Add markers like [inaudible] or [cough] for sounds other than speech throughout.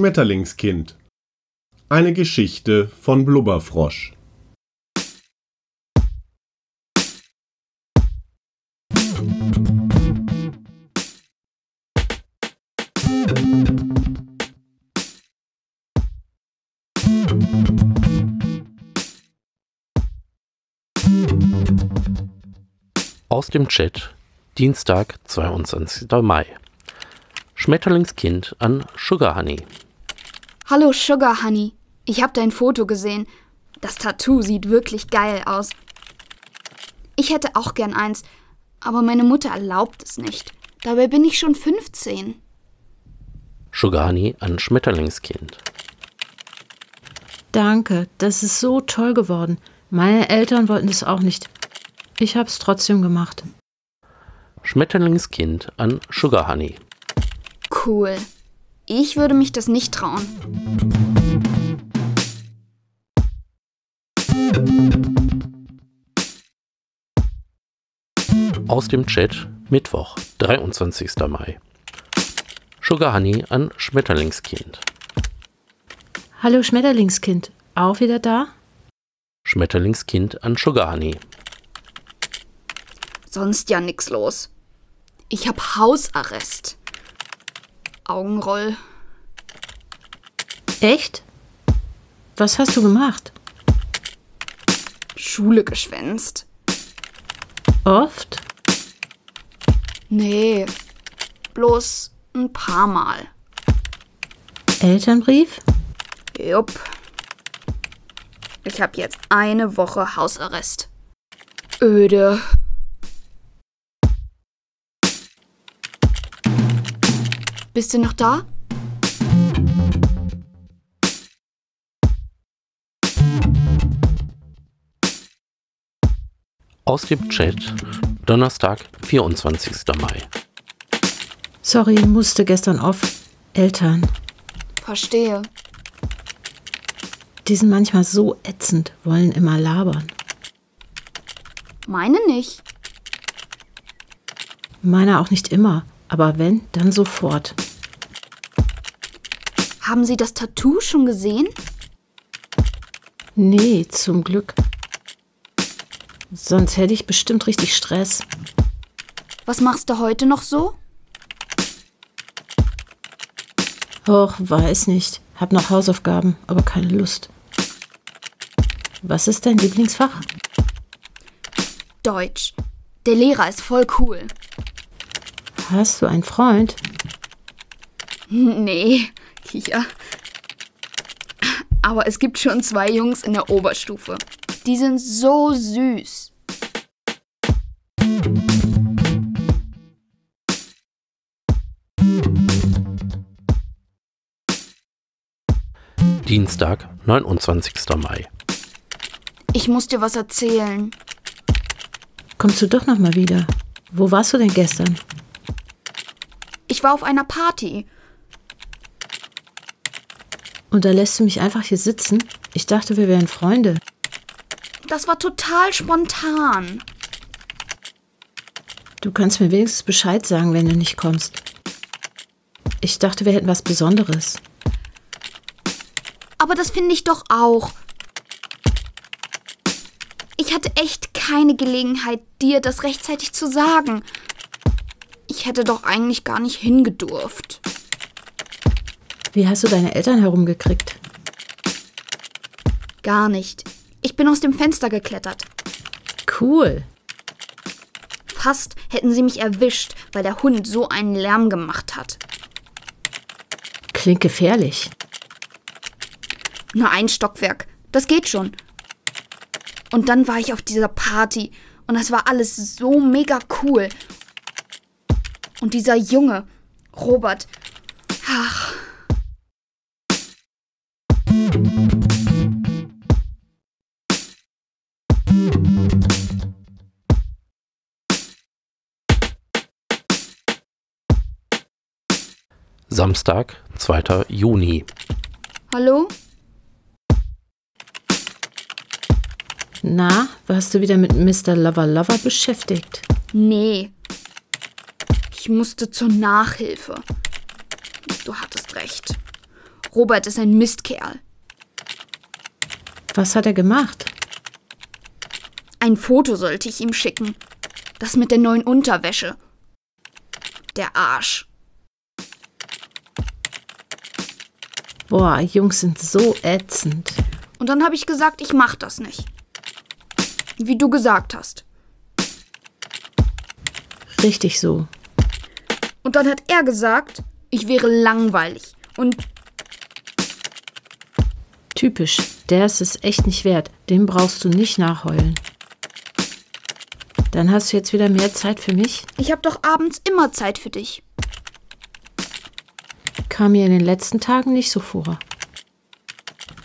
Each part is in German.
Schmetterlingskind. Eine Geschichte von Blubberfrosch. Aus dem Chat, Dienstag, 22. Mai. Schmetterlingskind an Sugar Honey. Hallo Sugar Honey. Ich habe dein Foto gesehen. Das Tattoo sieht wirklich geil aus. Ich hätte auch gern eins, aber meine Mutter erlaubt es nicht. Dabei bin ich schon 15. Sugar Honey an Schmetterlingskind. Danke, das ist so toll geworden. Meine Eltern wollten es auch nicht. Ich hab's trotzdem gemacht. Schmetterlingskind an Sugar Honey. Cool. Ich würde mich das nicht trauen. Aus dem Chat, Mittwoch, 23. Mai. Sugar Honey an Schmetterlingskind. Hallo Schmetterlingskind, auch wieder da? Schmetterlingskind an Sugar Honey. Sonst ja nix los. Ich hab Hausarrest. Augenroll. Echt? Was hast du gemacht? Schule geschwänzt. Oft? Nee, bloß ein paar Mal. Elternbrief? Jupp. Ich hab jetzt eine Woche Hausarrest. Öde. Bist du noch da? Aus dem Chat, Donnerstag, 24. Mai. Sorry, musste gestern off. Eltern. Verstehe. Die sind manchmal so ätzend, wollen immer labern. Meine nicht. Meiner auch nicht immer, aber wenn, dann sofort. Haben Sie das Tattoo schon gesehen? Nee, zum Glück. Sonst hätte ich bestimmt richtig Stress. Was machst du heute noch so? Och, weiß nicht. Hab noch Hausaufgaben, aber keine Lust. Was ist dein Lieblingsfach? Deutsch. Der Lehrer ist voll cool. Hast du einen Freund? [laughs] Nee, Kicher. Aber es gibt schon zwei Jungs in der Oberstufe. Die sind so süß. Dienstag, 29. Mai. Ich muss dir was erzählen. Kommst du doch noch mal wieder? Wo warst du denn gestern? Ich war auf einer Party. Und da lässt du mich einfach hier sitzen? Ich dachte, wir wären Freunde. Das war total spontan. Du kannst mir wenigstens Bescheid sagen, wenn du nicht kommst. Ich dachte, wir hätten was Besonderes. Aber das finde ich doch auch. Ich hatte echt keine Gelegenheit, dir das rechtzeitig zu sagen. Ich hätte doch eigentlich gar nicht hingedurft. Wie hast du deine Eltern herumgekriegt? Gar nicht. Ich bin aus dem Fenster geklettert. Cool. Fast hätten sie mich erwischt, weil der Hund so einen Lärm gemacht hat. Klingt gefährlich. Nur ein Stockwerk. Das geht schon. Und dann war ich auf dieser Party und das war alles so mega cool. Und dieser Junge, Robert, ach. Samstag, 2. Juni. Hallo? Na, warst du wieder mit Mr. Lover Lover beschäftigt? Nee. Musste zur Nachhilfe. Du hattest recht. Robert ist ein Mistkerl. Was hat er gemacht? Ein Foto sollte ich ihm schicken. Das mit der neuen Unterwäsche. Der Arsch. Boah, Jungs sind so ätzend. Und dann habe ich gesagt, ich mach das nicht. Wie du gesagt hast. Richtig so. Und dann hat er gesagt, ich wäre langweilig. Und Typisch. Der ist es echt nicht wert. Den brauchst du nicht nachheulen. Dann hast du jetzt wieder mehr Zeit für mich. ich habe doch abends immer Zeit für dich. Kam mir in den letzten Tagen nicht so vor.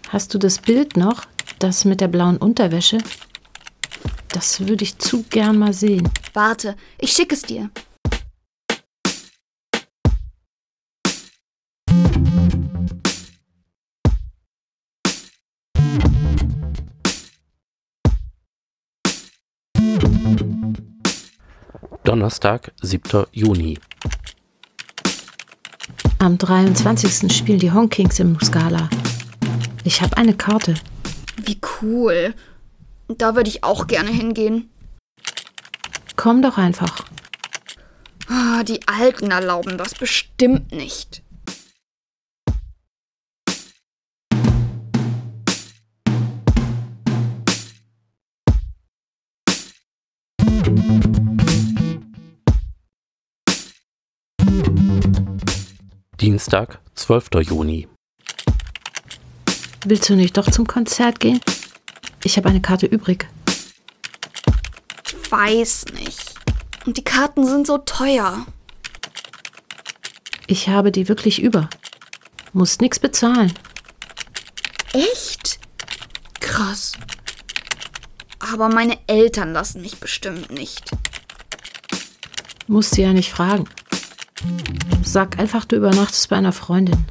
Hast du das Bild noch? Das mit der blauen Unterwäsche? Das würde ich zu gern mal sehen. Warte, ich schicke es dir. Donnerstag, 7. Juni. Am 23. spielen die Honkings im Scala. Ich habe eine Karte. Wie cool. Da würde ich auch gerne hingehen. Komm doch einfach. Ah, die Alten erlauben das bestimmt nicht. Dienstag, 12. Juni. Willst du nicht doch zum Konzert gehen? Ich habe eine Karte übrig. Ich weiß nicht. Und die Karten sind so teuer. Ich habe die wirklich über. Musst nix bezahlen. Echt? Krass. Aber meine Eltern lassen mich bestimmt nicht. Musst du ja nicht fragen. Sag einfach, du übernachtest bei einer Freundin.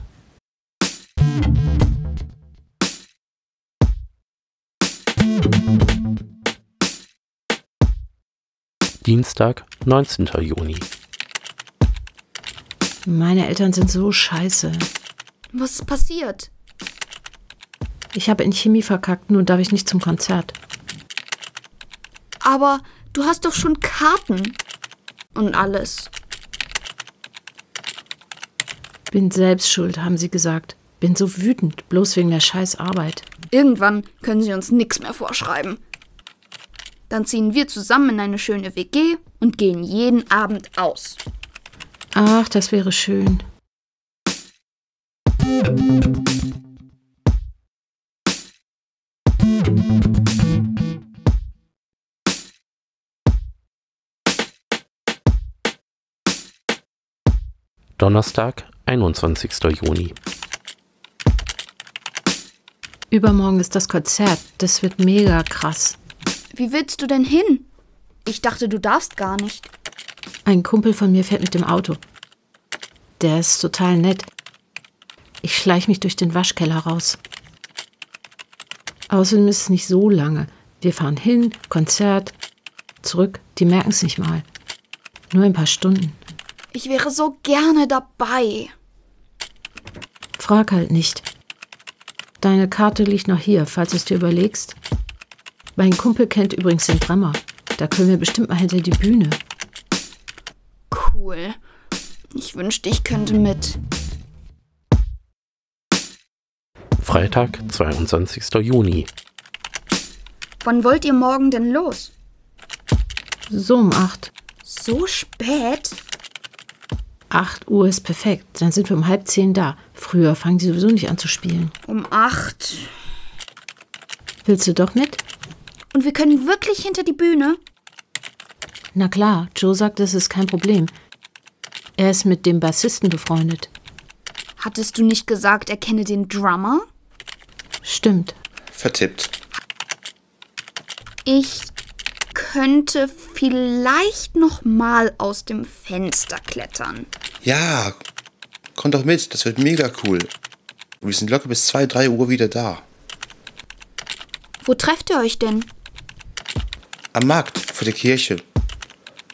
Dienstag, 19. Juni. Meine Eltern sind so scheiße. Was ist passiert? Ich habe in Chemie verkackt, nun darf ich nicht zum Konzert. Aber du hast doch schon Karten. Und alles. Bin selbst schuld, haben sie gesagt. Bin so wütend, bloß wegen der scheiß Arbeit. Irgendwann können sie uns nichts mehr vorschreiben. Dann ziehen wir zusammen in eine schöne WG und gehen jeden Abend aus. Ach, das wäre schön. Donnerstag, 21. Juni. Übermorgen ist das Konzert. Das wird mega krass. Wie willst du denn hin? Ich dachte, du darfst gar nicht. Ein Kumpel von mir fährt mit dem Auto. Der ist total nett. Ich schleich mich durch den Waschkeller raus. Außerdem ist es nicht so lange. Wir fahren hin, Konzert, zurück. Die merken es nicht mal. Nur ein paar Stunden. Ich wäre so gerne dabei. Frag halt nicht. Deine Karte liegt noch hier, falls du es dir überlegst. Mein Kumpel kennt übrigens den Drummer. Da können wir bestimmt mal hinter die Bühne. Cool. Ich wünschte, ich könnte mit. Freitag, 22. Juni. Wann wollt ihr morgen denn los? So um acht. So spät? 8 Uhr ist perfekt. Dann sind wir um halb zehn da. Früher fangen die sowieso nicht an zu spielen. Um acht. Willst du doch mit? Und wir können wirklich hinter die Bühne? Na klar, Joe sagt, das ist kein Problem. Er ist mit dem Bassisten befreundet. Hattest du nicht gesagt, er kenne den Drummer? Stimmt. Vertippt. Ich könnte vielleicht noch mal aus dem Fenster klettern. Ja, komm doch mit, das wird mega cool. Wir sind locker bis 2, 3 Uhr wieder da. Wo trefft ihr euch denn? Am Markt, vor der Kirche.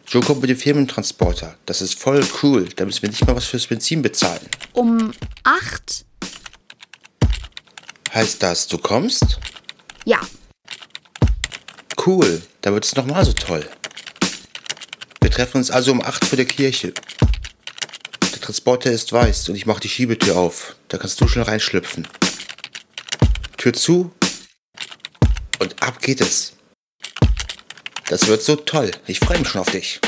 Joe kommt mit dem Firmentransporter. Das ist voll cool. Da müssen wir nicht mal was fürs Benzin bezahlen. Um acht? Heißt das, du kommst? Ja, Cool, dann wird es nochmal so toll. Wir treffen uns also um 8 vor der Kirche. Der Transporter ist weiß und ich mache die Schiebetür auf. Da kannst du schon reinschlüpfen. Tür zu und ab geht es. Das wird so toll. Ich freue mich schon auf dich.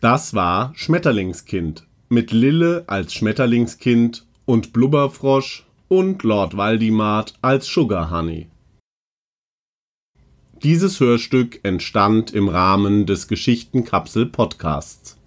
Das war Schmetterlingskind mit Lille als Schmetterlingskind und Blubberfrosch und Lord Waldimart als Sugar Honey. Dieses Hörstück entstand im Rahmen des Geschichtenkapsel Podcasts.